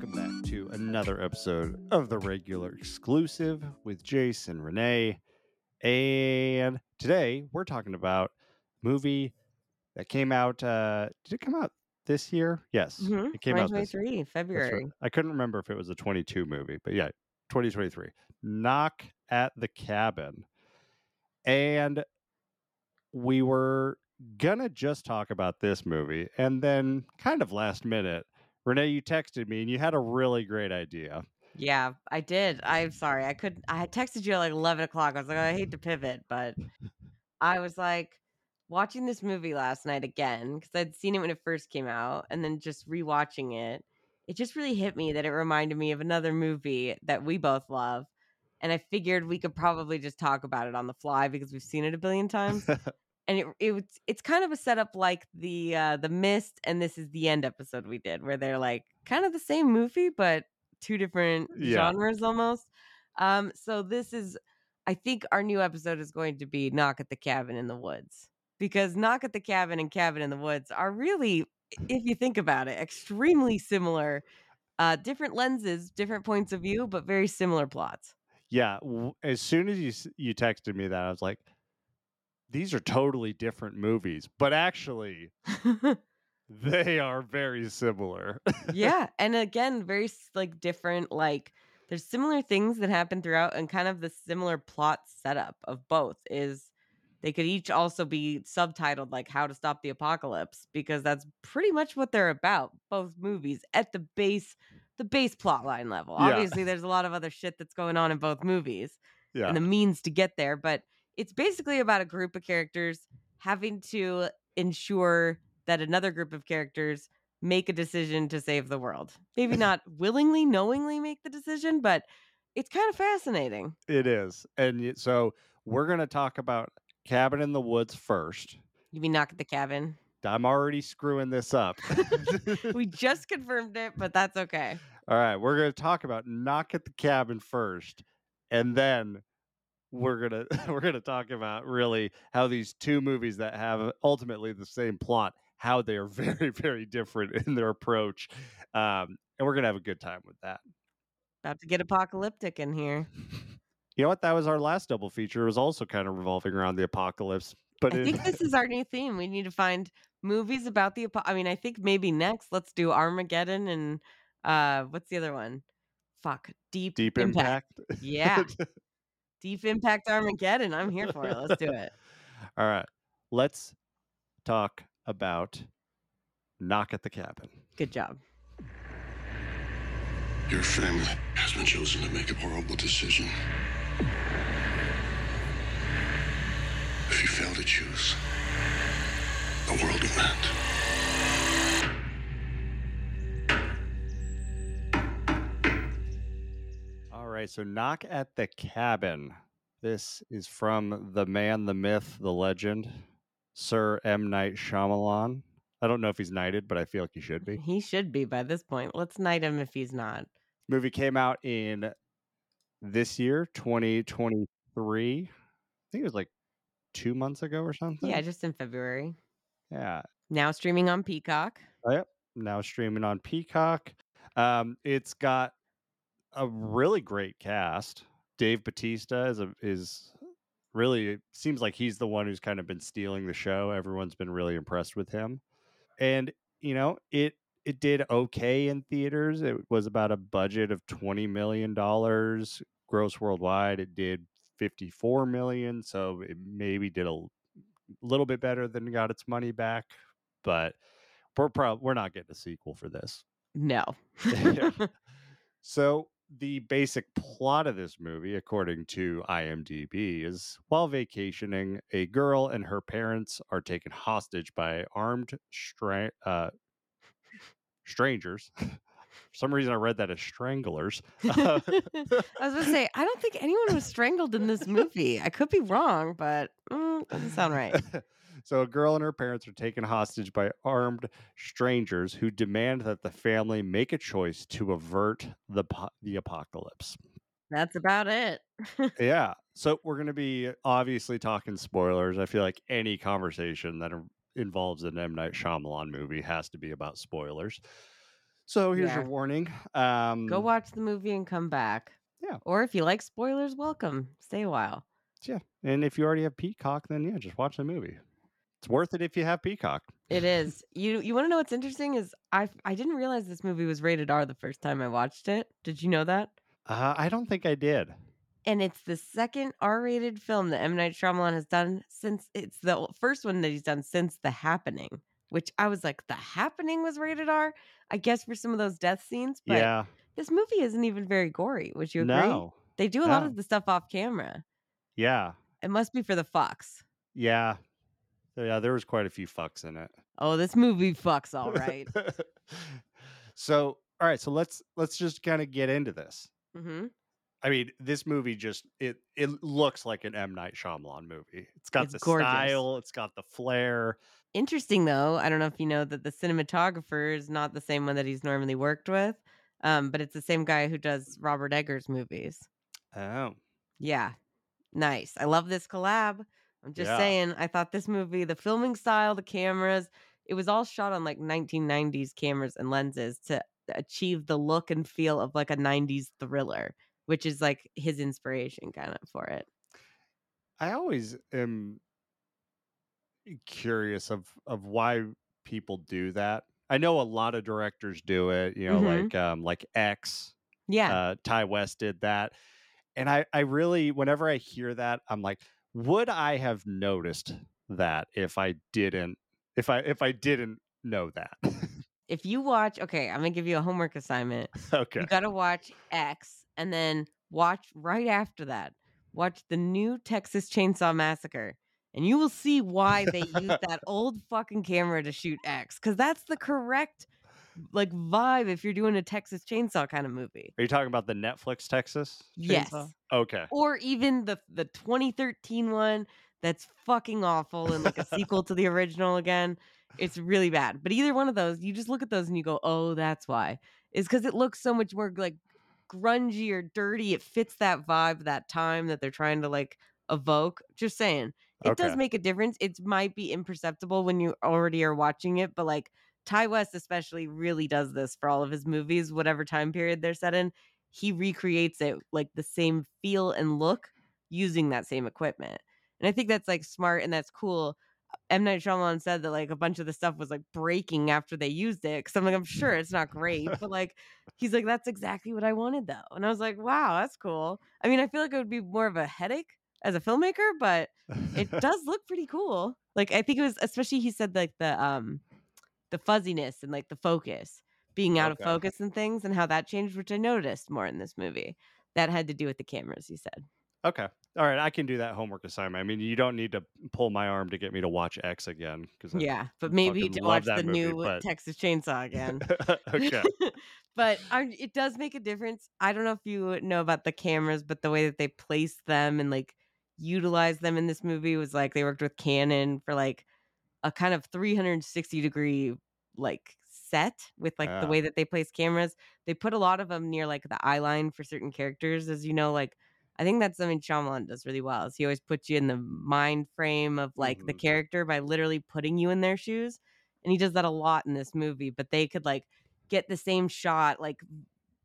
welcome back to another episode of the regular exclusive with Jason Renee. And today we're talking about a movie that came out. Uh, did it come out this year? Yes, Mhm, it came out this year. 2023, That's right. February. I couldn't remember if it was a 22 movie, but yeah, 2023. Knock at the Cabin. And we were gonna just talk about this movie, and then kind of last minute, Renee, you texted me and you had a really great idea. Yeah, I did. I'm sorry. I could. I had texted you at like 11 o'clock. I was like, oh, I hate to pivot, but I was like watching this movie last night again because I'd seen it when it first came out, and then just rewatching it. It just really hit me that it reminded me of another movie that we both love, and I figured we could probably just talk about it on the fly because we've seen it a billion times. and it it it's kind of a setup like the uh the mist and this is the end episode we did where they're like kind of the same movie but two different Yeah. genres almost um so this is i think our new episode is going to be knock at the cabin in the woods because knock at the cabin and cabin in the woods are really if you think about it extremely similar uh different lenses different points of view but very similar plots yeah, as soon as you you texted me that, I was like, these are totally different movies, but actually, they are very similar. yeah and again very like different like there's similar things that happen throughout and kind of the similar plot setup of both is they could each also be subtitled like how to stop the apocalypse because that's pretty much what they're about both movies at the base the base plot line level Yeah. obviously there's a lot of other shit that's going on in both movies yeah, and the means to get there. But it's basically about a group of characters having to ensure that another group of characters make a decision to save the world. Maybe not willingly, knowingly make the decision, but it's kind of fascinating. it is. And so we're gonna talk about Cabin in the Woods first. You mean knock at the cabin? I'm already screwing this up. We just confirmed it, but that's okay. All right, we're going to talk about Knock at the Cabin first, and then we're gonna we're gonna talk about really how these two movies that have ultimately the same plot, how they are very very different in their approach, um, and we're gonna have a good time with that. About to get apocalyptic in here. You know what? That was our last double feature. It was also kind of revolving around the apocalypse, but I it, think this is our new theme. We need to find movies about the apo- I mean, I think maybe next let's do Armageddon and uh what's the other one? Fuck. Deep Deep Impact. Yeah. Deep Impact Armageddon. I'm here for it. Let's do it. All right, let's talk about Knock at the Cabin. Good job. Your family has been chosen to make a horrible decision. If you fail to choose, the world will end. Right, so Knock at the Cabin. This is from the man, the myth, the legend, Sir M. Night Shyamalan. I don't know if he's knighted, but I feel like he should be. He should be by this point. Let's knight him if he's not. Movie came out in this year, 2023. I think it was like two months ago or something. Yeah, just in February. Yeah. Now streaming on Peacock. Yep. Now streaming on Peacock. Um, it's got a really great cast. Dave Batista is a is really it seems like he's the one who's kind of been stealing the show. Everyone's been really impressed with him. And you know, it it did okay in theaters. It was about a budget of 20 million dollars gross worldwide. It did 54 million, so it maybe did a little bit better than got its money back, but we're probably we're not getting a sequel for this. No. So the basic plot of this movie, according to IMDb, is while vacationing, a girl and her parents are taken hostage by armed stra- uh, strangers. For some reason, I read that as stranglers. I was gonna say, I don't think anyone was strangled in this movie. I could be wrong, but mm, doesn't sound right. So a girl and her parents are taken hostage by armed strangers who demand that the family make a choice to avert the po- the apocalypse. That's about it. yeah. So we're going to be obviously talking spoilers. I feel like any conversation that involves an M Night Shyamalan movie has to be about spoilers. So here's Yeah. your warning. Um, Go watch the movie and come back. Yeah. Or if you like spoilers, welcome. Stay a while. Yeah, and if you already have Peacock, then yeah, just watch the movie. It's worth it if you have Peacock. It is. You you want to know what's interesting is I I didn't realize this movie was rated R the first time I watched it. Did you know that? Uh, I don't think I did. And it's the second R-rated film that M Night Shyamalan has done since it's the first one that he's done since The Happening, which I was like, The Happening was rated R. I guess for some of those death scenes, but yeah, this movie isn't even very gory. Would you agree? no, They do a lot of the stuff off camera. yeah, It must be for the Fox. yeah, yeah. There was quite a few fucks in it. Oh, this movie fucks all right. so, all right, so let's let's just kind of get into this. mm-hmm. I mean, this movie just it it looks like an M Night Shyamalan movie. It's got It's the gorgeous. style, it's got the flair. Interesting though, I don't know if you know that the cinematographer is not the same one that he's normally worked with, um, but it's the same guy who does Robert Eggers movies. Oh, Yeah, nice. I love this collab. I'm just Yeah. saying, I thought this movie, the filming style, the cameras, it was all shot on like 1990s cameras and lenses to achieve the look and feel of like a 90s thriller, which is like his inspiration kind of for it. I always am curious of of why people do that. I know a lot of directors do it, you know, Mhm. like um like X, Yeah. uh Ti West did that. And I I really whenever I hear that, I'm like, would I have noticed that if I didn't if I if I didn't know that? if you watch, okay, I'm gonna give you a homework assignment. okay. You got to watch X and then watch right after that. Watch the new Texas Chainsaw Massacre. And you will see why they used that old fucking camera to shoot X. Because that's the correct like vibe if you're doing a Texas chainsaw kind of movie. Are you talking about the Netflix Texas? Yes. Okay. Or even the the 2013 one that's fucking awful and like a sequel to the original again. It's really bad. But either one of those, you just look at those and you go, "Oh, that's why." Is because it looks so much more like grungy or dirty. It fits that vibe, that time that they're trying to like evoke. Just saying, it does make a difference. It might be imperceptible when you already are watching it, but like Ti West especially really does this for all of his movies, whatever time period they're set in. He recreates it like the same feel and look using that same equipment. And I think that's like smart and that's cool. M Night Shyamalan said that like a bunch of the stuff was like breaking after they used it. Cause I'm like, I'm sure it's not great, but like he's like, that's exactly what I wanted though. And I was like, wow, that's cool. I mean, I feel like it would be more of a headache as a filmmaker, but it does look pretty cool. Like I think it was especially he said like the um the fuzziness and like the focus being out Okay. of focus and things and how that changed, which I noticed more in this movie. That had to do with the cameras, he said. Okay. All right. I can do that homework assignment. I mean, you don't need to pull my arm to get me to watch X again. Because Yeah, but maybe to watch the movie, new but- Texas Chainsaw again. okay. but I, it does make a difference. I don't know if you know about the cameras, but the way that they placed them and like utilize them in this movie was like they worked with Canon for like a kind of 360 degree like set with like the way that they place cameras. They put a lot of them near like the eye line for certain characters, as you know, like. I think that's something Shyamalan does really well. Is he always puts you in the mind frame of like the Mhm. character by literally putting you in their shoes, and he does that a lot in this movie. But they could like get the same shot like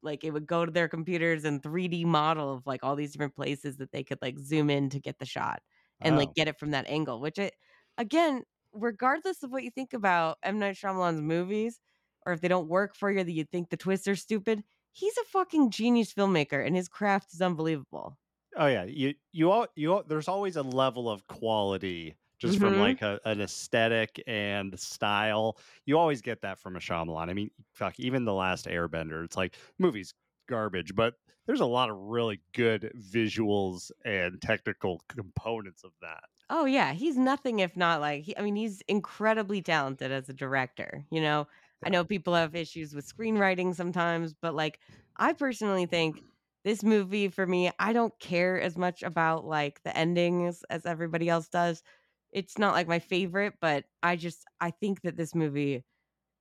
like it would go to their computers and 3D model of like all these different places that they could like zoom in to get the shot and Oh. like get it from that angle. Which it again, regardless of what you think about M Night Shyamalan's movies, or if they don't work for you, that you think the twists are stupid, he's a fucking genius filmmaker and his craft is unbelievable. Oh yeah, you you all you all, there's always a level of quality just from Mhm. like a, an aesthetic and style. You always get that from a Shyamalan. I mean, fuck, even the last Airbender, it's like movie's garbage, but there's a lot of really good visuals and technical components of that. Oh yeah, he's nothing if not like he, I mean he's incredibly talented as a director, you know. I know people have issues with screenwriting sometimes, but like I personally think this movie for me, I don't care as much about like the endings as everybody else does. It's not like my favorite, but I just I think that this movie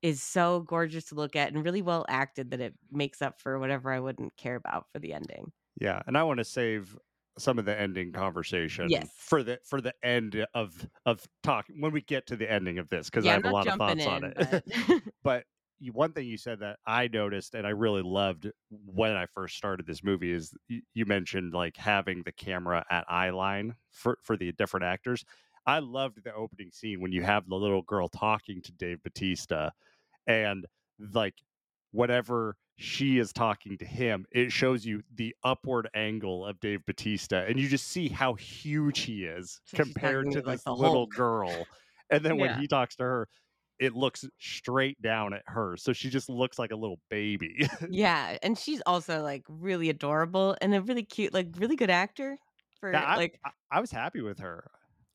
is so gorgeous to look at and really well acted that it makes up for whatever I wouldn't care about for the ending. Yeah, and I want to save some of the ending conversation Yes. for the for the end of of talk when we get to the ending of this because yeah, I have a lot of thoughts on it. but- but you, one thing you said that I noticed and I really loved when I first started this movie is you mentioned like having the camera at eye line for for the different actors. I loved the opening scene when you have the little girl talking to Dave Batista and like whatever she is talking to him, it shows you the upward angle of Dave Batista, and you just see how huge he is So compared to this the little Hulk. girl. And then when he talks to her, it looks straight down at her. So she just looks like a little baby. Yeah, and she's also like really adorable and a really cute, like really good actor. For Yeah, I, like, I, I was happy with her.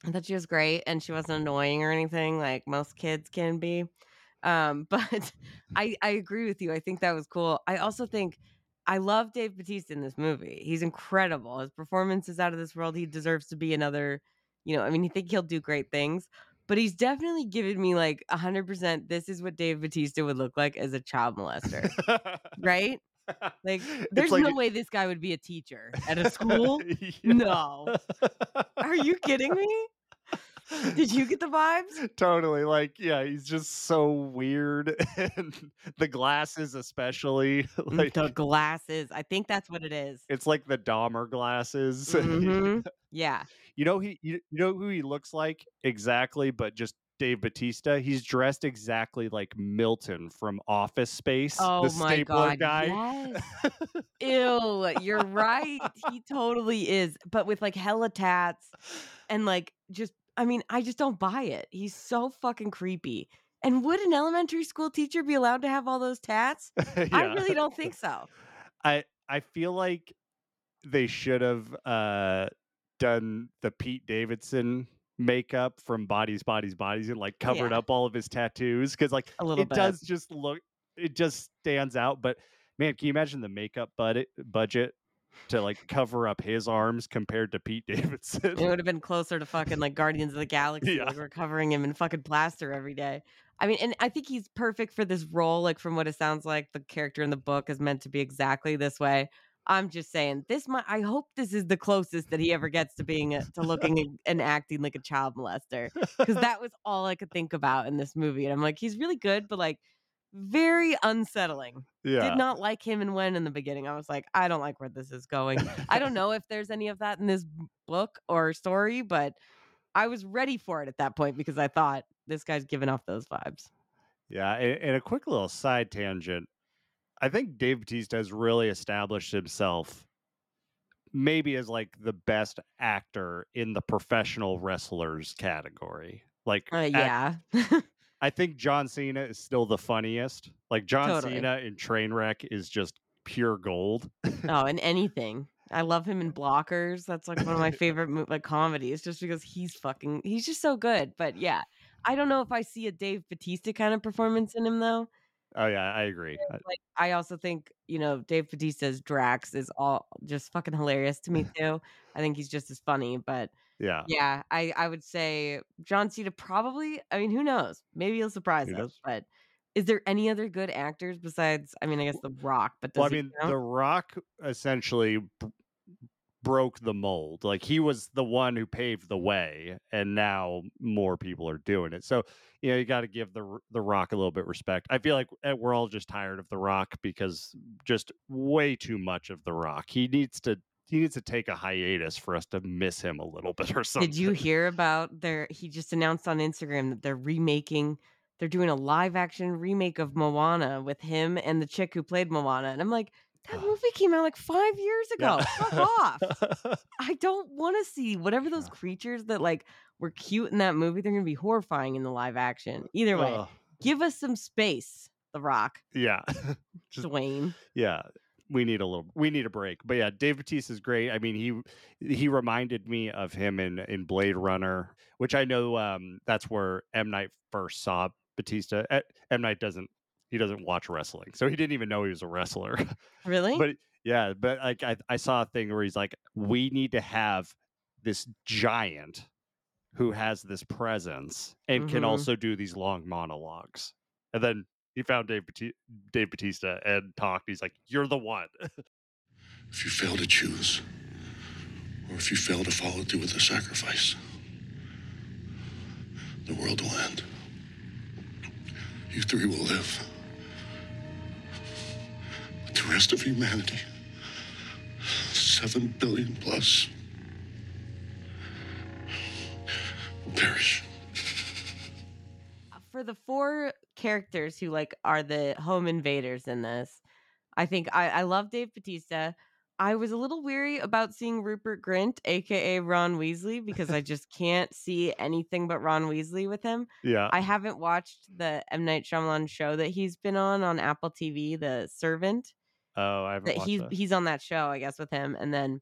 I thought she was great and she wasn't annoying or anything like most kids can be. Um, but I I agree with you. I think that was cool. I also think I love Dave Batista in this movie. He's incredible. His performance is out of this world. He deserves to be another, you know, I mean, I think he'll do great things, but he's definitely given me like 100% this is what Dave Batista would look like as a child molester, right? Like, there's like no way this guy would be a teacher at a school. Yeah. No. Are you kidding me? Did you get the vibes? totally like yeah he's just so weird and the glasses especially like the glasses. I think that's what it is. it's like the Dahmer glasses Mhm. Yeah. you know he you, you know who he looks like exactly but just Dave Batista he's dressed exactly like Milton from Office Space Oh the my stapler god. guy Yes. Ew. You're right. He totally is. But with like hella tats and like just I mean, I just don't buy it. He's so fucking creepy. And would an elementary school teacher be allowed to have all those tats? I really don't think so. I I feel like they should have uh done the Pete Davidson makeup from Bodies Bodies Bodies and like covered Yeah. up all of his tattoos cuz like A little it bit. does just look it just stands out but man can you imagine the makeup budget budget to like cover up his arms compared to Pete Davidson It would have been closer to fucking like Guardians of the Galaxy. Yeah. Like we're covering him in fucking plaster every day. I mean, and I think he's perfect for this role. Like from what it sounds like, the character in the book is meant to be exactly this way. I'm just saying, this might. I hope this is the closest that he ever gets to being a, to looking and acting like a child molester, because that was all I could think about in this movie. And I'm like, he's really good, but like very unsettling. yeah Did not like him and when in the beginning. I was like, I don't like where this is going. I don't know if there's any of that in this book or story, but I was ready for it at that point because I thought this guy's giving off those vibes. Yeah, and, and a quick little side tangent. I think Dave Batista has really established himself maybe as like the best actor in the professional wrestlers category. Like Uh, yeah. I think John Cena is still the funniest. Like John Totally. Cena in Trainwreck is just pure gold. oh, and anything. I love him in Blockers. That's like one of my favorite like comedies just because he's fucking he's just so good. But yeah, I don't know if I see a Dave Batista kind of performance in him though. Oh yeah, I agree. Like I also think you know Dave Batista's Drax is all just fucking hilarious to me too. I think he's just as funny, but yeah. yeah, I I would say John Cena probably. I mean, who knows? Maybe he'll surprise Who us. knows? But is there any other good actors besides? I mean, I guess The Rock. But does Well, I mean? The Rock essentially b- broke the mold. Like he was the one who paved the way, and now more people are doing it. So you know, you got to give the the Rock a little bit respect. I feel like eh, we're all just tired of the Rock because just way too much of the Rock. He needs to he needs to take a hiatus for us to miss him a little bit or something. Did you hear about their? He just announced on Instagram that they're remaking. They're doing a live action remake of Moana with him and the chick who played Moana, and I'm like, that movie came out like five years ago. Fuck off. I don't want to see whatever those creatures that like were cute in that movie. They're gonna be horrifying in the live action. Either way, Ugh. give us some space. The Rock, yeah. Just- Dwayne. yeah we need a little we need a break. But yeah dave batista is great. I mean he he reminded me of him in in blade runner which i know um that's where m. Night first saw batista m. Night doesn't he doesn't watch wrestling so he didn't even know he was a wrestler. Really? but yeah but like I, I saw a thing where he's like we need to have this giant who has this presence and can Mhm. also do these long monologues. And then he found Dave, Bati- Dave Batista and talked. He's like, "You're the one." If you fail to choose, or if you fail to follow through with the sacrifice, the world will end. You three will live, but the rest of humanity, seven billion plus, will perish. for the four characters who like are the home invaders in this, I think I, I love Dave Batista. I was a little weary about seeing Rupert Grint, aka Ron Weasley, because I just can't see anything but Ron Weasley with him. Yeah. I haven't watched the M Night Shyamalan show that he's been on on Apple TV, The Servant. oh, I haven't he's that. he's on that show, I guess, with him. And then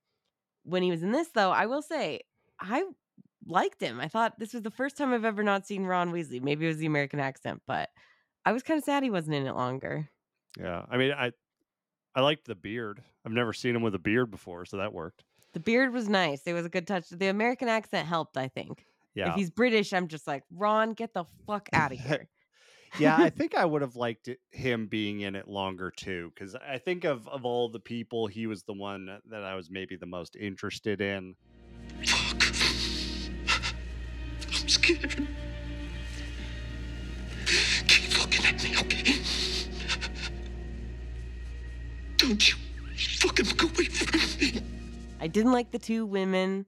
when he was in this, though, I will say I liked him. I thought this was the first time I've ever not seen Ron Weasley. Maybe it was the American accent, but I was kind of sad he wasn't in it longer. Yeah. I mean, I I liked the beard. I've never seen him with a beard before, so that worked. The beard was nice. It was a good touch. The American accent helped, I think. Yeah. If he's British, I'm just like, Ron, get the fuck out of here. yeah, I think I would have liked it, him being in it longer too, because I think of of all the people, he was the one that- that I was maybe the most interested in. Fuck. I'm scared. Keep looking at me, okay? Don't you fucking look away from me. I didn't like the two women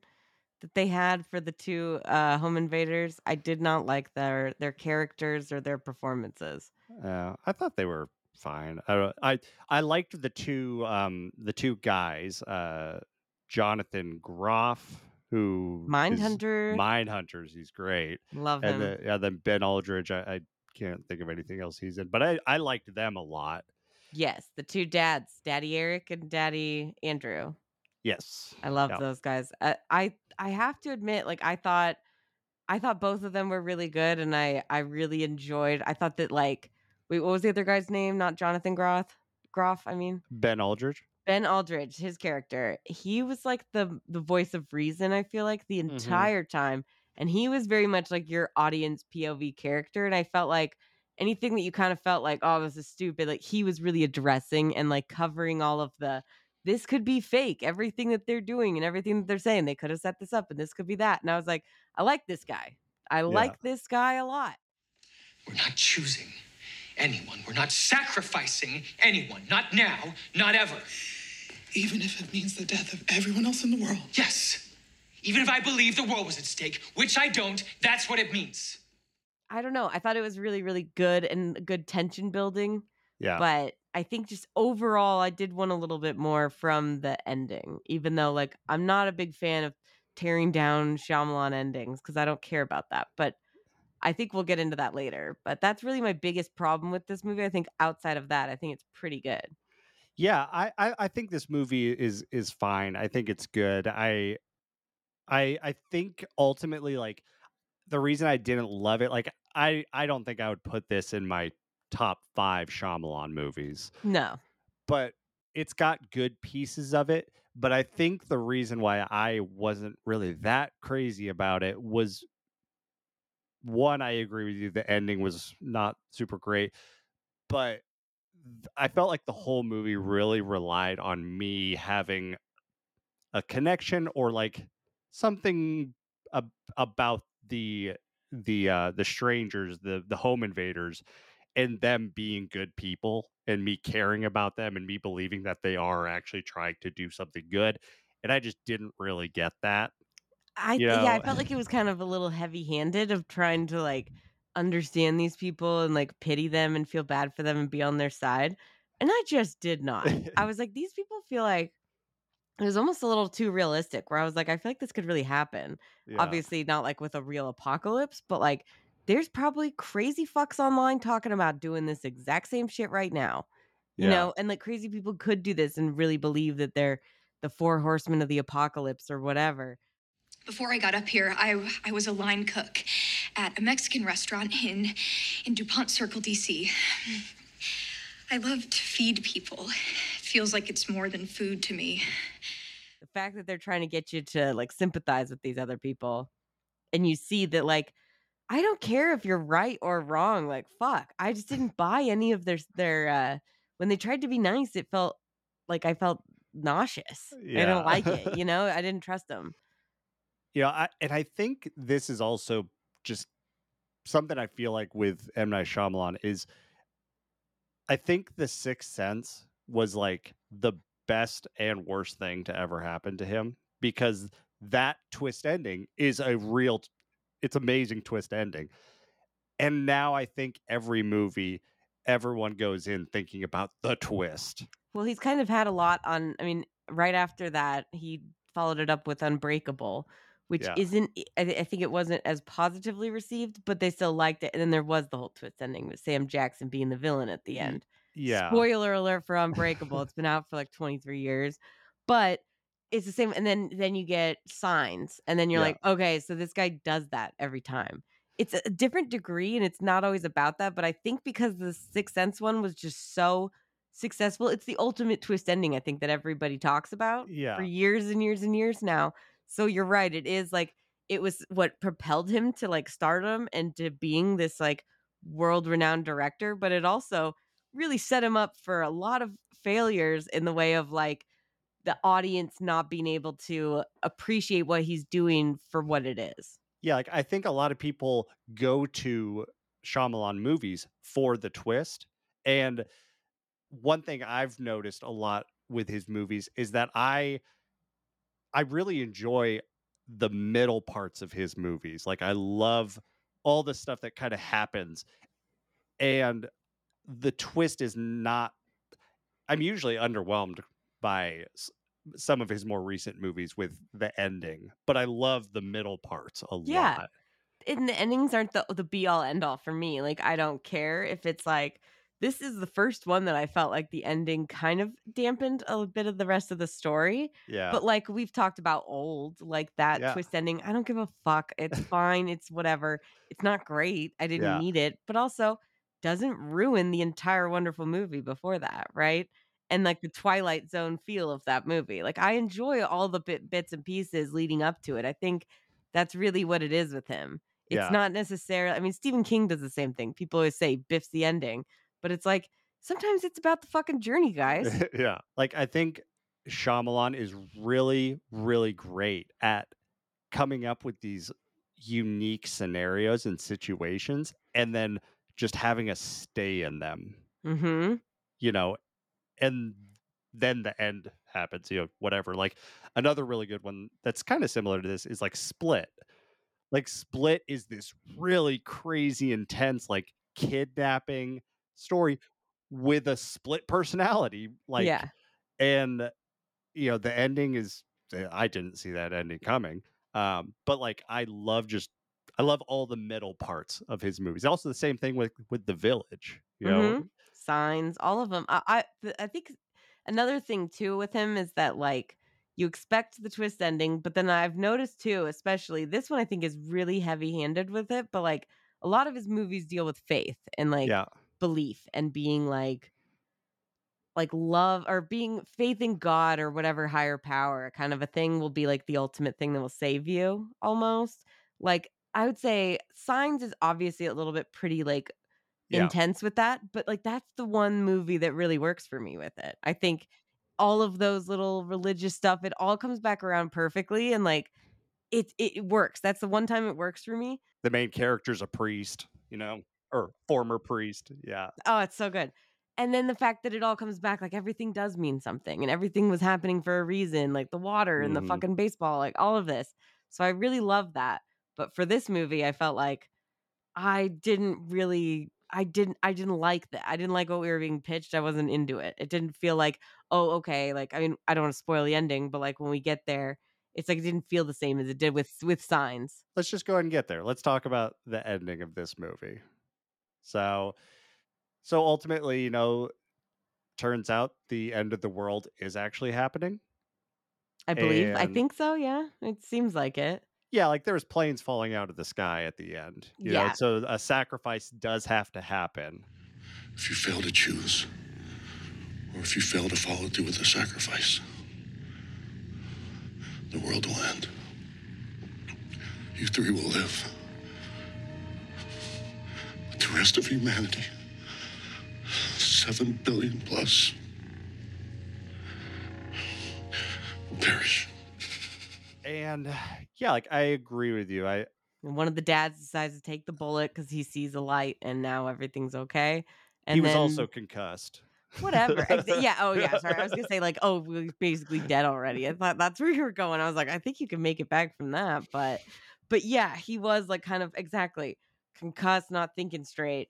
that they had for the two uh, home invaders. I did not like their their characters or their performances. Uh, I thought they were fine. I I I liked the two um the two guys, uh, Jonathan Groff, who is Mindhunters, He's great, love and him. then, yeah, then Ben Aldridge. I, I can't think of anything else he's in, but I I liked them a lot. yes, the two dads, Daddy Eric and Daddy Andrew. Yes, I love Yeah. those guys. Uh, I I have to admit, like I thought, I thought both of them were really good, and I I really enjoyed. I thought that like, wait, what was the other guy's name? Not Jonathan Groff. Groff, I mean Ben Aldridge. Ben Aldridge, his character. He was like the the voice of reason. I feel like the mm-hmm. entire time, and he was very much like your audience POV character. And I felt like anything that you kind of felt like, oh, this is stupid. Like he was really addressing and like covering all of the this could be fake, everything that they're doing and everything that they're saying. They could have set this up and this could be that. And I was like, I like this guy. I like this guy a lot. We're not choosing anyone. We're not sacrificing anyone. Not now, not ever. Even if it means the death of everyone else in the world. Yes. Even if I believe the world was at stake, which I don't, that's what it means. I don't know. I thought it was really, really good and good tension building. Yeah, but I think just overall, I did want a little bit more from the ending, even though like I'm not a big fan of tearing down Shyamalan endings because I don't care about that. But I think we'll get into that later. But that's really my biggest problem with this movie. I think outside of that, I think it's pretty good. Yeah. I, I I think this movie is is fine. I think it's good. I I I think ultimately like the reason I didn't love it, like I I don't think I would put this in my top five Shyamalan movies, No, but it's got good pieces of it. But I think the reason why I wasn't really that crazy about it was one, I agree with you, the ending was not super great, but I felt like the whole movie really relied on me having a connection or like something ab- about the the uh the strangers the the home invaders and them being good people and me caring about them and me believing that they are actually trying to do something good and i just didn't really get that I You yeah, I felt like it was kind of a little heavy-handed of trying to like understand these people and like pity them and feel bad for them and be on their side. And I just did not. I was like, these people feel like it was almost a little too realistic. Where I was like, I feel like this could really happen. Yeah. Obviously, not like with a real apocalypse, but like there's probably crazy fucks online talking about doing this exact same shit right now. You Yeah. know, and like crazy people could do this and really believe that they're the four horsemen of the apocalypse or whatever. Before I got up here, I, I was a line cook at a Mexican restaurant in, in DuPont Circle, DC. I love to feed people. It feels like it's more than food to me. the fact that they're trying to get you to like sympathize with these other people and you see that like i don't care if you're right or wrong like fuck i just didn't buy any of their their uh when they tried to be nice it felt like i felt nauseous i don't like it you know i didn't trust them you know, I, and I think this is also just something I feel like with M Night Shyamalan is, I think The Sixth Sense was like the best and worst thing to ever happen to him because that twist ending is a real it's amazing twist ending. And now I think every movie everyone goes in thinking about the twist. Well, he's kind of had a lot on. I mean, right after that, he followed it up with Unbreakable, which Yeah. isn't. I, I think it wasn't as positively received, but they still liked it. And then there was the whole twist ending with Sam Jackson being the villain at the end. Yeah. Spoiler alert for Unbreakable. it's been out for like 23 years, but it's the same. And then then you get signs, and then you're Yeah. like, okay, so this guy does that every time. It's a different degree, and it's not always about that. But I think because the Sixth Sense one was just so successful, it's the ultimate twist ending. I think that everybody talks about Yeah. for years and years and years now. So you're right. It is like it was what propelled him to like stardom and to being this like world renowned director, but it also really set him up for a lot of failures in the way of like the audience not being able to appreciate what he's doing for what it is. Yeah, like I think a lot of people go to Shyamalan movies for the twist. And one thing I've noticed a lot with his movies is that I I really enjoy the middle parts of his movies. Like I love all the stuff that kind of happens. And the twist is not I'm usually underwhelmed by s- some of his more recent movies with the ending, but I love the middle parts a Yeah. lot. And the endings aren't the the be all end all for me. Like I don't care if it's like this is the first one that I felt like the ending kind of dampened a bit of the rest of the story. Yeah. But like we've talked about old, like that Yeah. twist ending, I don't give a fuck. It's fine. It's whatever. It's not great. I didn't Yeah. need it, but also doesn't ruin the entire wonderful movie before that, right? And like the Twilight Zone feel of that movie. Like I enjoy all the bit, bits and pieces leading up to it. I think that's really what it is with him. It's Yeah. not necessarily I mean Stephen King does the same thing. People always say Biff's the ending, but it's like sometimes it's about the fucking journey, guys. yeah. Like I think Shyamalan is really, really great at coming up with these unique scenarios and situations and then just having us stay in them, mhm. you know, and then the end happens, you know, whatever. Like another really good one that's kind of similar to this is like Split. Like Split is this really crazy, intense, like kidnapping story with a split personality. Like yeah. and you know the ending is uh, i didn't see that ending coming um but like i love just i love all the middle parts of his movies also the same thing with with the village you know Mhm. signs, all of them. I I, I think another thing too with him is that like you expect the twist ending, but then I've noticed too, especially this one, I think is really heavy handed with it. But like a lot of his movies deal with faith and like yeah belief and being like like love or being faith in God or whatever higher power kind of a thing will be like the ultimate thing that will save you almost. Like I would say Signs is obviously a little bit pretty like yeah intense with that, but like that's the one movie that really works for me with it. I think all of those little religious stuff, it all comes back around perfectly and like it it works. That's the one time it works for me. the main character's a priest you know or former priest yeah Oh, it's so good. And then the fact that it all comes back, like everything does mean something and everything was happening for a reason, like the water and the Mhm. fucking baseball, like all of this. So I really love that. But for this movie, I felt like I didn't really I didn't I didn't like that. I didn't like what we were being pitched. I wasn't into it. It didn't feel like, oh, okay, like I mean, I don't want to spoil the ending, but like when we get there, it's like it didn't feel the same as it did with with signs. let's just go ahead and get there let's talk about the ending of this movie so so ultimately you know turns out the end of the world is actually happening I believe. I think so, yeah. It seems like it. yeah, like there was planes falling out of the sky at the end. You know, Yeah. so a sacrifice does have to happen. If you fail to choose, or if you fail to follow through with the sacrifice, the world will end. You three will live. But the rest of humanity, seven billion plus, will perish. And yeah, like I agree with you. I And one of the dads decides to take the bullet because he sees a light and now everything's okay. And he was then, also concussed. whatever. Exa- yeah. Oh, yeah. Sorry. I was gonna say like, oh, well, he's basically dead already. I thought that's where you were going. I was like, I think you can make it back from that, but, but yeah, he was like kind of exactly concussed, not thinking straight,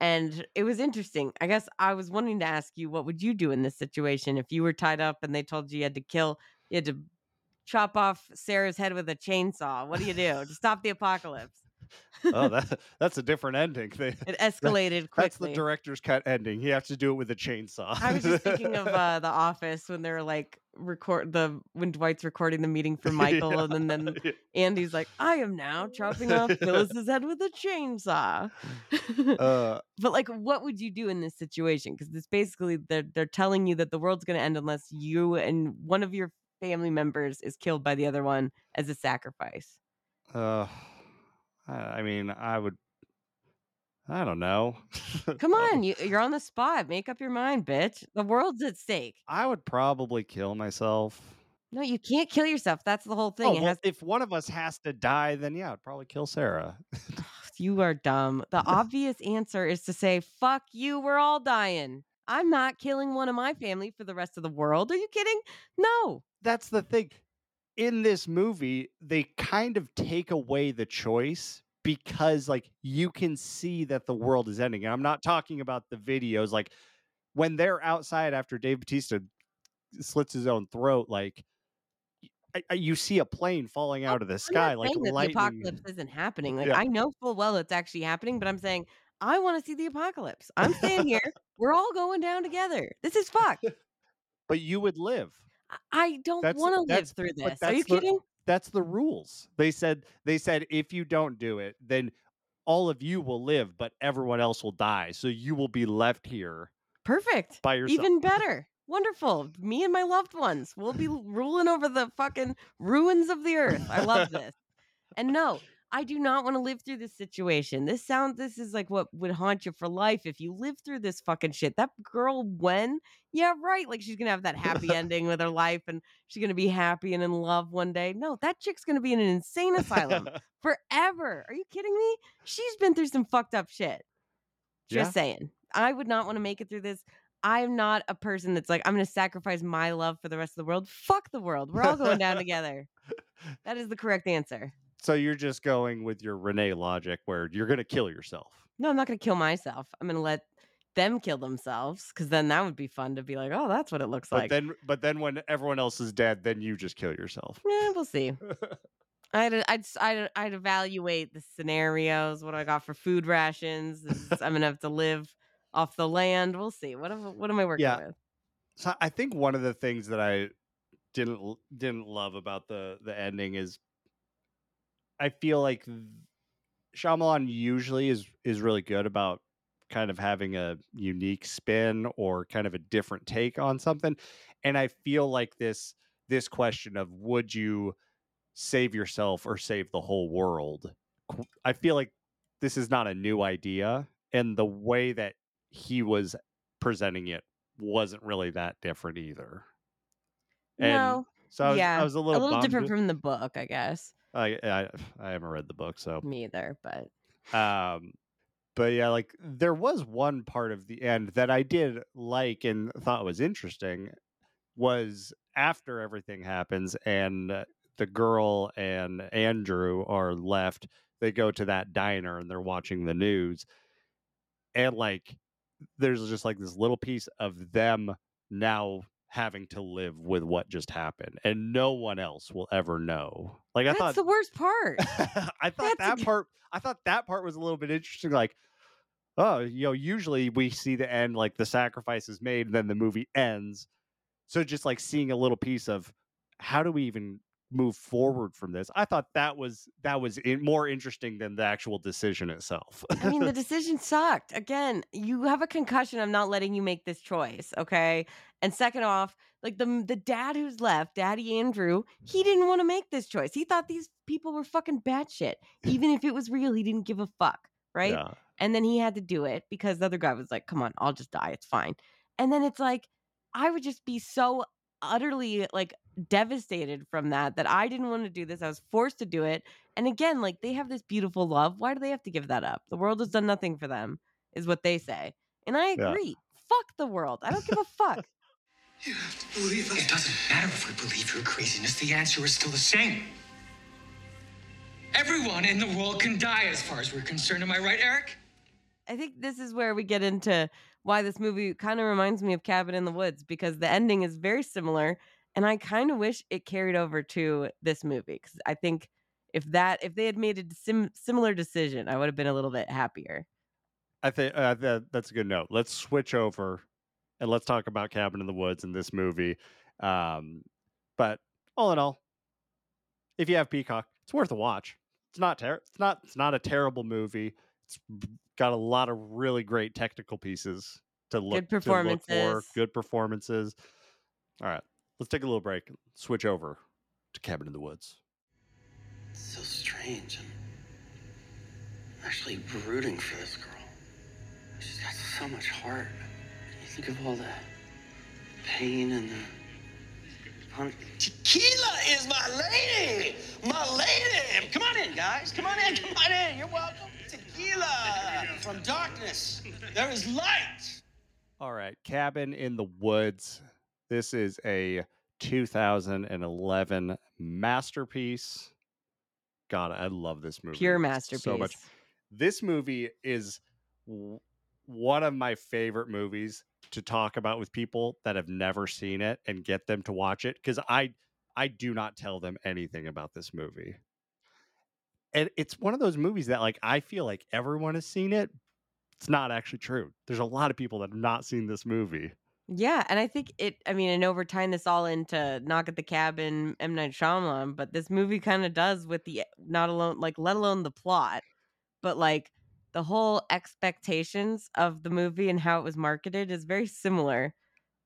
and it was interesting. I guess I was wanting to ask you, what would you do in this situation if you were tied up and they told you you had to kill, you had to chop off Sarah's head with a chainsaw? What do you do to stop the apocalypse? Oh, that that's a different ending. They, It escalated quickly. that's the director's cut ending. He has to do it with a chainsaw. I was just thinking of uh, The Office when they're like record the when Dwight's recording the meeting for Michael, Yeah. and then then Andy's like, "I am now chopping off Phyllis's head with a chainsaw." uh, but like, what would you do in this situation? Because it's basically they're they're telling you that the world's going to end unless you and one of your family members is killed by the other one as a sacrifice. uh, I I mean, I would. I don't know. Come on, you, you're on the spot. Make up your mind, bitch. The world's at stake. I would probably kill myself. No, you can't kill yourself. That's the whole thing. Oh, well, has if one of us has to die, then yeah, I'd probably kill Sarah. Ah, you are dumb. The obvious answer is to say, fuck you, we're all dying. I'm not killing one of my family for the rest of the world. Are you kidding? No. That's the thing. In this movie, they kind of take away the choice because, like, you can see that the world is ending. And I'm not talking about the videos. Like, when they're outside after Dave Batista slits his own throat, like, I- I- you see a plane falling oh, out of the sky, like lightning. the apocalypse isn't happening. Like Yeah. I know full well it's actually happening, but I'm saying I want to see the apocalypse. I'm staying here. We're all going down together. This is fucked. But you would live. I- don't want to live through this. Are you that's the- kidding? that's the rules. They said they said if you don't do it, then all of you will live, but everyone else will die. So you will be left here Perfect. by yourself. Even better. Wonderful. Me and my loved ones. We'll be ruling over the fucking ruins of the earth. I love this. And no, I do not want to live through this situation. This sounds this is like what would haunt you for life if you live through this fucking shit. That girl when? Yeah, right. Like she's gonna have that happy ending with her life and she's gonna be happy and in love one day. No, that chick's gonna be in an insane asylum forever. Are you kidding me? She's been through some fucked up shit. Just Yeah. saying. I would not want to make it through this. I'm not a person that's like, I'm going to sacrifice my love for the rest of the world. Fuck the world. We're all going down together. That is the correct answer. So you're just going with your Renee logic where you're gonna kill yourself. No, I'm not going to kill myself. I'm going to let them kill themselves because then that would be fun to be like, oh, that's what it looks But like. then but then when everyone else is dead, then you just kill yourself. yeah, we'll see. I'd, I'd, I'd, I'd evaluate the scenarios. What do I got for food rations? Is- I'm going to have to live off the land. We'll see. What, am- what am I working Yeah. with? So I think one of the things that I didn't didn't love about the the ending is I feel like Shyamalan usually is is really good about kind of having a unique spin or kind of a different take on something and I feel like this this question of would you save yourself or save the whole world I feel like this is not a new idea and the way that he was presenting it wasn't really that different either. And no. so I was, yeah. I was a little, bummed. different from the book, I guess. I, I I haven't read the book, so Me either, but um, but yeah, like there was one part of the end that I did like and thought was interesting was after everything happens and uh, the girl and Andrew are left. They go to that diner and they're watching the news, and like there's just like this little piece of them now having to live with what just happened and no one else will ever know like i that's thought the worst part. I thought That's that g- part. I thought that part was a little bit interesting. Like, oh, you know, usually we see the end, like the sacrifice is made, and then the movie ends. So just like seeing a little piece of how do we even move forward from this? I thought that was that was in, more interesting than the actual decision itself. I mean, the decision sucked. Again, you have a concussion. I'm not letting you make this choice, okay? And second off, like the the dad who's left, Daddy Andrew, he didn't want to make this choice. He thought these people were fucking batshit. Even if it was real, he didn't give a fuck, right? Yeah. And then he had to do it because the other guy was like, "Come on, I'll just die. It's fine." And then it's like, I would just be so utterly like devastated from that that I didn't want to do this. I was forced to do it. And again, like they have this beautiful love. Why do they have to give that up? The world has done nothing for them, is what they say. And I Yeah. agree. fuck the world. I don't give a fuck. You have to believe us. It doesn't matter if we believe your craziness, the answer is still the same. Everyone in the world can die as far as we're concerned. Am I right, Eric? I think this is where we get into why this movie kind of reminds me of Cabin in the Woods because the ending is very similar and I kind of wish it carried over to this movie cuz I think if that if they had made a sim- similar decision, I would have been a little bit happier. I think uh, that that's a good note. Let's switch over and let's talk about Cabin in the Woods in this movie. Um, but all in all, if you have Peacock, it's worth a watch. It's not ter- it's not it's not a terrible movie. It's got a lot of really great technical pieces to look Good to look for. Good performances. All right, let's take a little break. and Switch over to Cabin in the Woods. It's so strange. I'm actually rooting for this girl. She's got so much heart. You think of all the pain and the. Tequila is my lady! My lady! Come on in, guys. Come on in. Come on in. You're welcome. Tequila from darkness. There is light. All right, Cabin in the Woods. This is a 2011 masterpiece. God, I love this movie Pure masterpiece. so much. This movie is w- one of my favorite movies to talk about with people that have never seen it and get them to watch it because I I do not tell them anything about this movie. And it's one of those movies that like I feel like everyone has seen it. It's not actually true. There's a lot of people that have not seen this movie. Yeah, and I think it. I mean, and over tying this all into Knock at the Cabin, M Night Shyamalan, but this movie kind of does with the not alone, like let alone the plot, but like the whole expectations of the movie and how it was marketed is very similar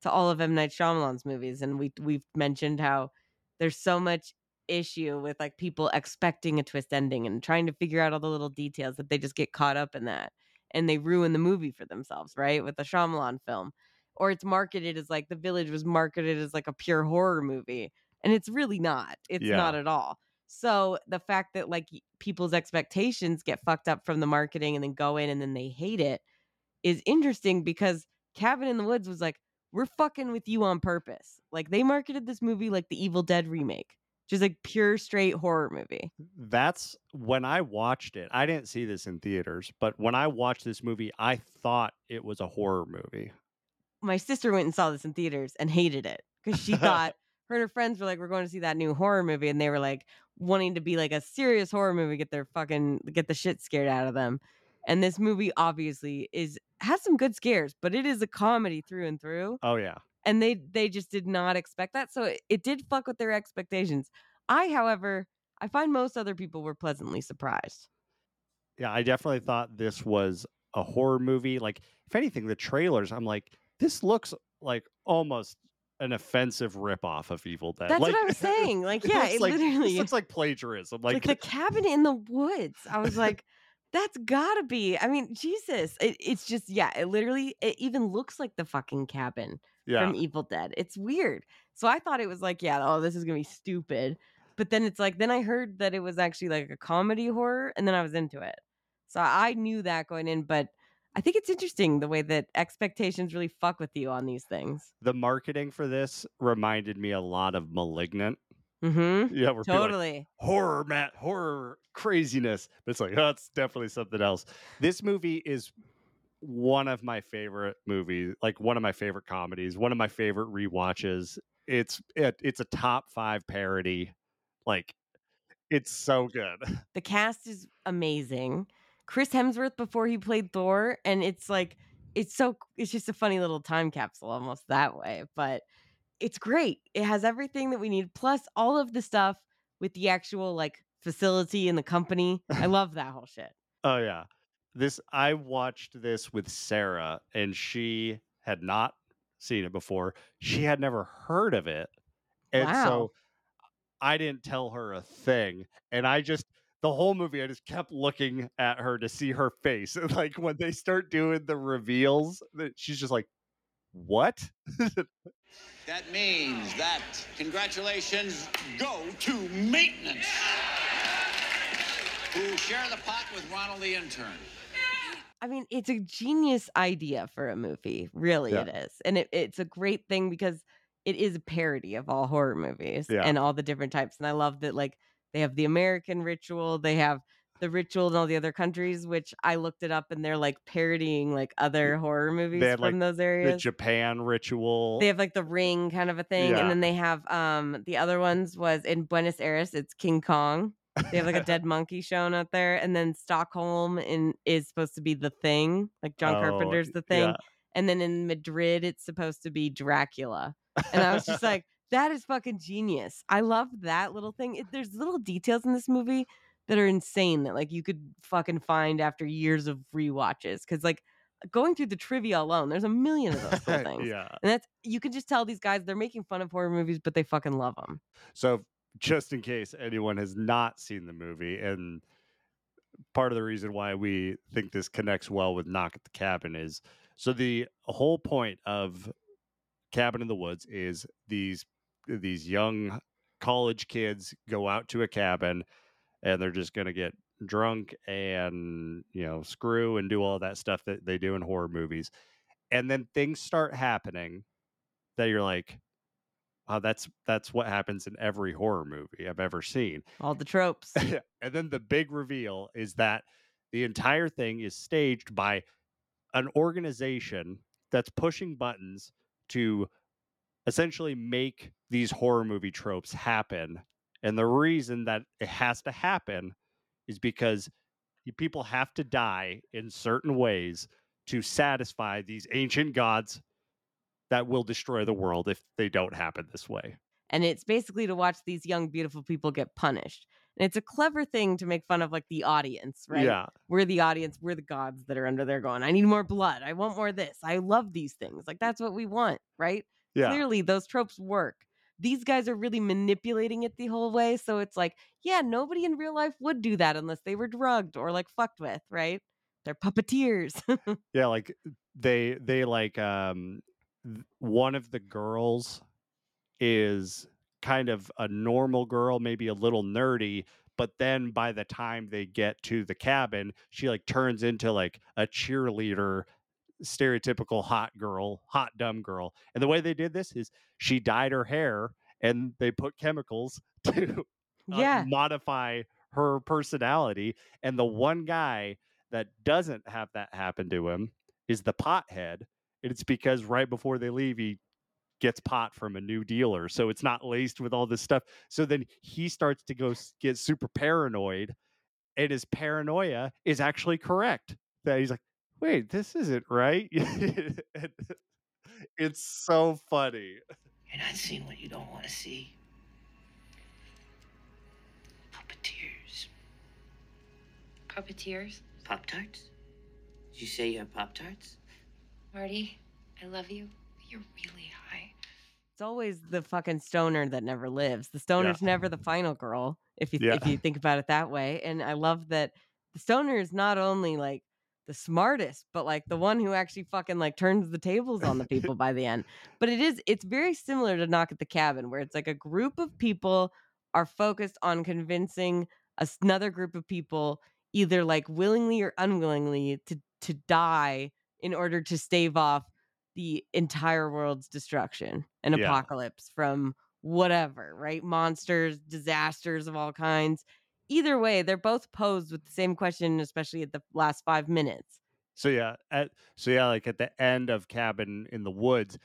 to all of M Night Shyamalan's movies, and we we've mentioned how there's so much issue with like people expecting a twist ending and trying to figure out all the little details that they just get caught up in that and they ruin the movie for themselves, right? With the Shyamalan film or it's marketed as like the village was marketed as like a pure horror movie and it's really not it's Yeah. not at all so the fact that like people's expectations get fucked up from the marketing and then go in and then they hate it is interesting because cabin in the woods was like we're fucking with you on purpose like they marketed this movie like the evil dead remake just like pure straight horror movie That's when I watched it. I didn't see this in theaters, but when I watched this movie, I thought it was a horror movie. My sister went and saw this in theaters and hated it because she thought her and her friends were like, "We're going to see that new horror movie," and they were like wanting to be like a serious horror movie, get their fucking get the shit scared out of them. And this movie obviously is has some good scares, but it is a comedy through and through. Oh yeah. And they they just did not expect that, so it, it did fuck with their expectations. I, however, I find most other people were pleasantly surprised. Yeah, I definitely thought this was a horror movie. Like, if anything, the trailers, I'm like, this looks like almost an offensive ripoff of Evil Dead. That's like, what I was saying. Like, yeah, it like, literally looks like plagiarism. like, Like, the cabin in the woods. I was like, that's gotta be. I mean, Jesus. It, it's just, yeah, it literally, it even looks like the fucking cabin yeah. from Evil Dead. It's weird. So I thought it was like, yeah, oh, this is gonna be stupid. But then it's like, then I heard that it was actually like a comedy horror, and then I was into it. So I knew that going in, but I think it's interesting the way that expectations really fuck with you on these things. the marketing for this reminded me a lot of Malignant. Mm-hmm. Yeah, we're like, Totally. horror, Matt, horror craziness. But it's like, oh, it's definitely something else. This movie is one of my favorite movies, like one of my favorite comedies, one of my favorite rewatches. It's it, it's a top five parody. Like, it's so good. The cast is amazing. Chris Hemsworth before he played Thor, and it's like it's so it's just a funny little time capsule almost that way, but it's great. It has everything that we need, plus all of the stuff with the actual like facility and the company. I love that whole shit. Oh yeah. This I watched this with Sarah and she had not seen it before. She had never heard of it. And Wow. so I didn't tell her a thing and I just the whole movie I just kept looking at her to see her face. And like when they start doing the reveals, that she's just like what? That means that congratulations go to maintenance, who share the pot with Ronald the intern. I mean, it's a genius idea for a movie. Really, Yeah. it is. And it, it's a great thing because it is a parody of all horror movies Yeah. and all the different types. And I love that, like, they have the American ritual, they have the ritual in all the other countries, which I looked it up and they're like parodying like other horror movies had, from like, those areas. The. Japan ritual. They have like the ring kind of a thing, Yeah. and then they have um the other ones was in Buenos Aires. It's King Kong. They have like a dead monkey shown out there, and then Stockholm in is supposed to be the thing, like John Oh, Carpenter's the thing, yeah. and then in Madrid it's supposed to be Dracula. And I was just like, that is fucking genius. I love that little thing. It, there's little details in this movie that are insane that like you could fucking find after years of rewatches because like going through the trivia alone, there's a million of those little things. yeah. And that's you can just tell these guys they're making fun of horror movies, but they fucking love them. So, just in case anyone has not seen the movie, and part of the reason why we think this connects well with Knock at the Cabin is so the whole point of Cabin in the Woods is these these young college kids go out to a cabin and they're just going to get drunk and you know screw and do all that stuff that they do in horror movies and then things start happening that you're like oh that's that's what happens in every horror movie i've ever seen All the tropes. and then the big reveal is that the entire thing is staged by an organization that's pushing buttons to essentially make these horror movie tropes happen. And the reason that it has to happen is because people have to die in certain ways to satisfy these ancient gods that will destroy the world if they don't happen this way. and it's basically to watch these young beautiful people get punished. And it's a clever thing to make fun of like the audience, right? Yeah. We're the audience, we're the gods that are under there going, I need more blood. I want more of this. I love these things. Like that's what we want, right? Yeah. Clearly those tropes work. These guys are really manipulating it the whole way. So it's like, yeah, nobody in real life would do that unless they were drugged or like fucked with, right? They're puppeteers. yeah like they they like um one of the girls is kind of a normal girl maybe a little nerdy but then by the time they get to the cabin she like turns into like a cheerleader stereotypical hot girl hot dumb girl and the way they did this is she dyed her hair and they put chemicals to uh, yeah. modify her personality. And the one guy that doesn't have that happen to him is the pothead. And it's because right before they leave, he gets pot from a new dealer. So it's not laced with all this stuff. So then he starts to go get super paranoid. And his paranoia is actually correct. That he's like, wait, this isn't right. It's so funny. You're not seeing what you don't want to see. Puppeteers. Puppeteers? Pop Tarts? Did you say you have Pop Tarts? Marty, I love you. but You're really high. It's always the fucking stoner that never lives. The stoner's never the final girl, if you Yeah. if you think about it that way. And I love that the stoner is not only like the smartest, but like the one who actually fucking like turns the tables on the people by the end. But it is it's very similar to Knock at the Cabin, where it's like a group of people are focused on convincing another group of people either like willingly or unwillingly to to die in order to stave off the entire world's destruction and Yeah. apocalypse from whatever, right? Monsters, disasters of all kinds. Either way, they're both posed with the same question, especially at the last five minutes. So yeah, at so yeah, like at the end of Cabin in the Woods,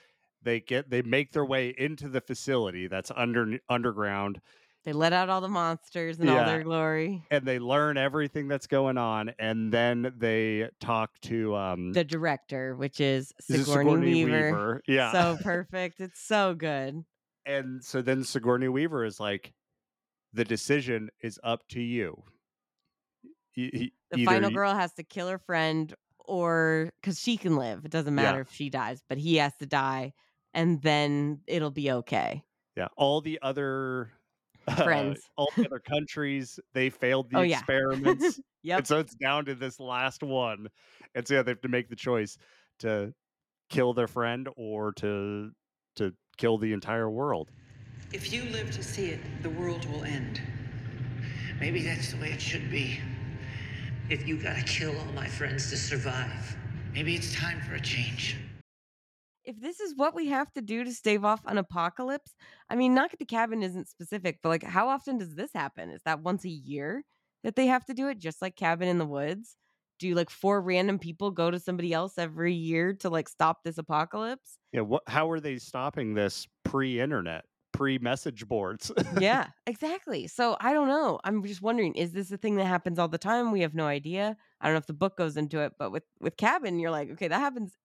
they get they make their way into the facility that's under underground, They let out all the monsters in all their glory. and they learn everything that's going on, and then they talk to um The director, which is it Sigourney, Weaver. Yeah, So perfect. It's so good. and so then Sigourney Weaver is like, the decision is up to you. Y- The final girl has to kill her friend or because she can live. It doesn't Yeah. matter if she dies, but he has to die and then it'll be okay. Yeah, all the other uh, Friends. all the other countries, they failed the Oh, yeah. experiments. Yep. And so it's down to this last one. And so yeah, they have to make the choice to kill their friend or to to kill the entire world. If you live to see it, the world will end. Maybe that's the way it should be. if you gotta kill all my friends to survive? Maybe it's time for a change. if this is what we have to do to stave off an apocalypse, I mean, knock at the cabin isn't specific, but like, how often does this happen? Is that once a year that they have to do it, just like Cabin in the Woods? Do like four random people go to somebody else every year to like stop this apocalypse? Yeah, what? How are they stopping this pre-internet, pre-message boards? yeah, exactly. So I don't know. I'm just wondering, is this a thing that happens all the time? We have no idea. I don't know if the book goes into it, but with with Cabin, you're like, okay, that happens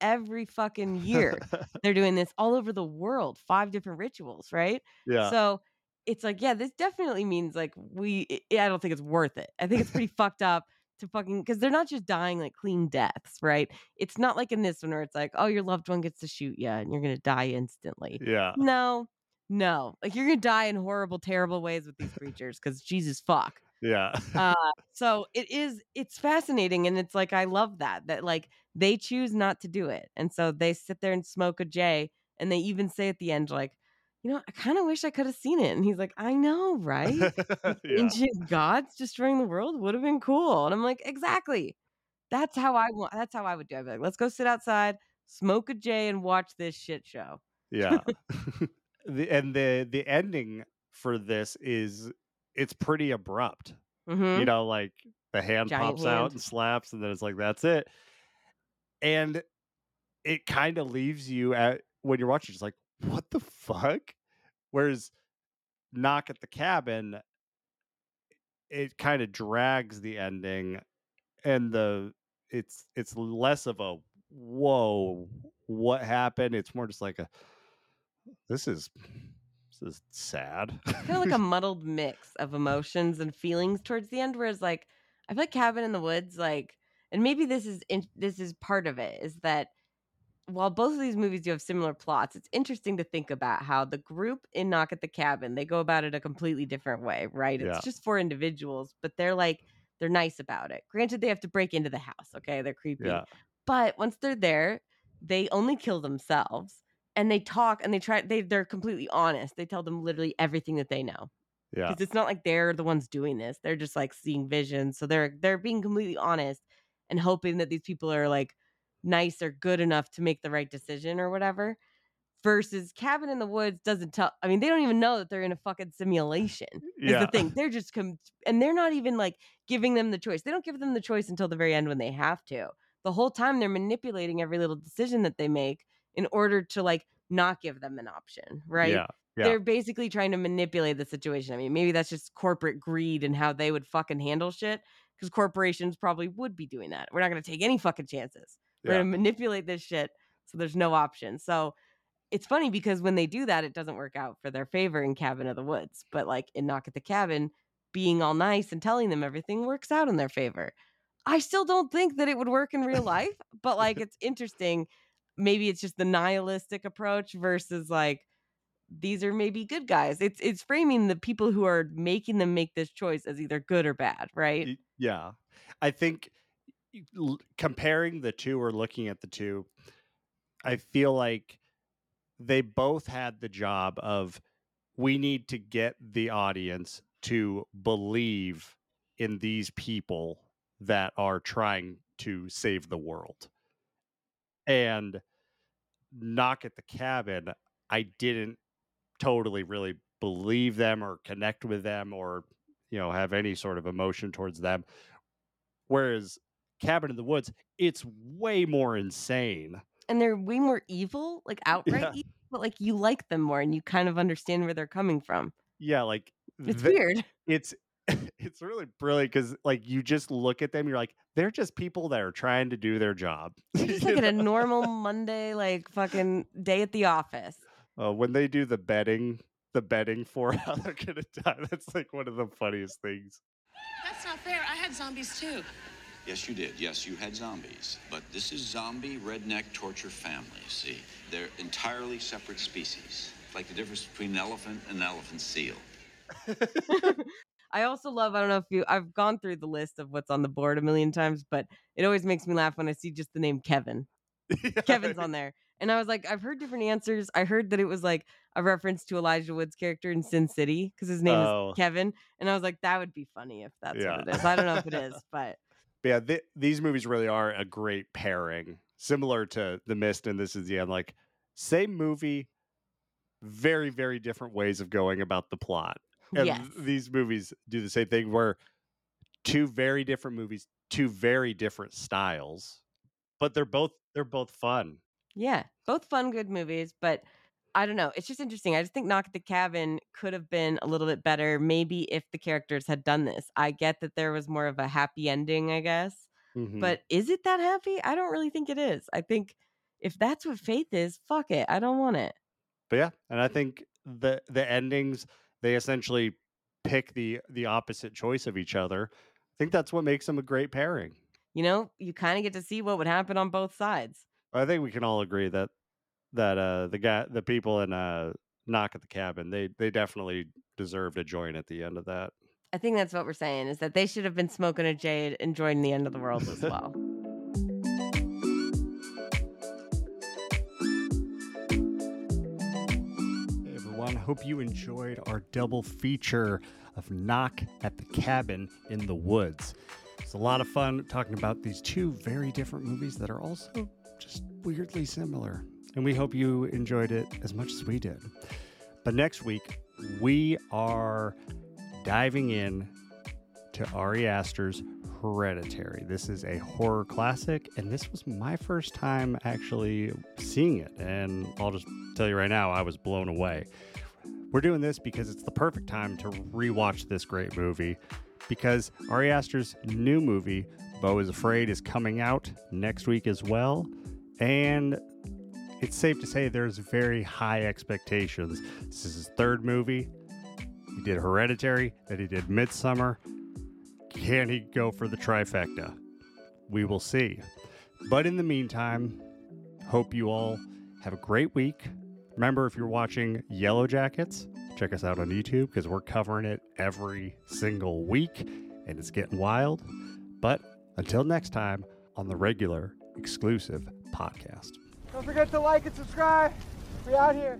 every fucking year. They're doing this all over the world, five different rituals, right? yeah, So it's like, yeah, this definitely means like we. i I don't think it's worth it. I think it's pretty fucked up to fucking because they're not just dying like clean deaths, right? It's not like in this one where it's like, oh, your loved one gets to shoot you and you're gonna die instantly. yeah, No, no, like you're gonna die in horrible, terrible ways with these creatures because Jesus fuck. yeah, Uh, so it is. It's fascinating, and it's like I love that that like they choose not to do it, and so they sit there and smoke a J, and they even say at the end like, you know, I kind of wish I could have seen it, and he's like, I know, right? yeah. Ancient gods destroying the world would have been cool, and I'm like, exactly. That's how I want. That's how I would do. it. I'd be like, let's go sit outside, smoke a J, and watch this shit show. Yeah. the, and the the ending for this is it's pretty abrupt. hmm You know, like the hand Giant pops out and slaps, and then it's like that's it. And it kind of leaves you at when you're watching, just like, what the fuck? Whereas knock at the cabin, it kind of drags the ending and the it's it's less of a whoa what happened it's more just like a this is this is sad. Kind of like a muddled mix of emotions and feelings towards the end whereas like i feel like cabin in the woods like and maybe this is in, this is part of it is that while both of these movies do have similar plots it's interesting to think about how the group in knock at the cabin they go about it a completely different way right? It's Yeah. just for individuals but they're like they're nice about it. Granted they have to break into the house okay? They're creepy. Yeah. But once they're there, they only kill themselves and they talk and they try they they're completely honest. They tell them literally everything that they know. yeah Because it's not like they're the ones doing this. They're just like seeing visions. So they're they're being completely honest and hoping that these people are like nice or good enough to make the right decision or whatever. Versus Cabin in the Woods doesn't tell I mean, they don't even know that they're in a fucking simulation is yeah the thing. They're just com- and they're not even like giving them the choice. They don't give them the choice until the very end when they have to. The whole time they're manipulating every little decision that they make in order to like not give them an option, right? yeah yeah They're basically trying to manipulate the situation. I mean, maybe that's just corporate greed and how they would fucking handle shit because corporations probably would be doing that. We're not going to take any fucking chances. We're going to manipulate this shit so there's no option. So it's funny because when they do that, it doesn't work out for their favor in Cabin of the Woods. But like in Knock at the Cabin, being all nice and telling them everything works out in their favor. I still don't think that it would work in real life, but like it's interesting. Maybe it's just the nihilistic approach versus like these are maybe good guys. It's it's framing the people who are making them make this choice as either good or bad, right? Yeah i think comparing the two or looking at the two i feel like they both had the job of we need to get the audience to believe in these people that are trying to save the world and knock at the cabin i didn't totally really believe them or connect with them or you know have any sort of emotion towards them whereas cabin in the woods it's way more insane And they're way more evil, like outright Yeah. evil, but like you like them more and you kind of understand where they're coming from. yeah like It's weird. it's it's really brilliant because like you just look at them you're like they're just people that are trying to do their job Just like at a normal Monday, like fucking day at the office. uh, when they do the betting the betting for how they're gonna die that's like one of the funniest things That's not fair. I had zombies too. Yes, you did. Yes, you had zombies. But this is zombie redneck torture family, see? They're entirely separate species. Like the difference between an elephant and an elephant seal. I also love, I don't know if you, I've gone through the list of what's on the board a million times, but it always makes me laugh when I see just the name Kevin. Kevin's on there. And I was like, I've heard different answers. I heard that it was like a reference to Elijah Wood's character in Sin City because his name Oh. is Kevin. And I was like, that would be funny if that's Yeah. what it is. I don't know if it is, but But yeah, th- these movies really are a great pairing, similar to The Mist and This Is the End. Like, same movie, very, very different ways of going about the plot. And yes. these movies do the same thing where two very different movies, two very different styles, but they're both they're both fun. Yeah, both fun, good movies, but I don't know. It's just interesting. I just think Knock at the Cabin could have been a little bit better, maybe if the characters had done this. I get that there was more of a happy ending, I guess, Mhm. but is it that happy? I don't really think it is. I think if that's what faith is, fuck it. I don't want it. But yeah, and I think the the endings they essentially pick the the opposite choice of each other. I think that's what makes them a great pairing. You know, you kind of get to see what would happen on both sides. I think we can all agree that that uh the guy the people in uh knock at the cabin they they definitely deserved a join at the end of that. I think that's what we're saying is that they should have been smoking a jade and joining the end of the world as well. Hope you enjoyed our double feature of Knock at the Cabin in the Woods. It's a lot of fun talking about these two very different movies that are also just weirdly similar. And we hope you enjoyed it as much as we did. But next week, we are diving in to Ari Aster's Hereditary. This is a horror classic, and this was my first time actually seeing it. And I'll just tell you right now, I was blown away. We're doing this because it's the perfect time to rewatch this great movie. Because Ari Aster's new movie, Beau is Afraid, is coming out next week as well. And it's safe to say there's very high expectations. This is his third movie. He did Hereditary, then he did Midsommar. Can he go for the trifecta? We will see. But in the meantime, hope you all have a great week. Remember, if you're watching Yellow Jackets, check us out on YouTube because we're covering it every single week and it's getting wild. But until next time on the regular exclusive podcast. Don't forget to like and subscribe. We out here.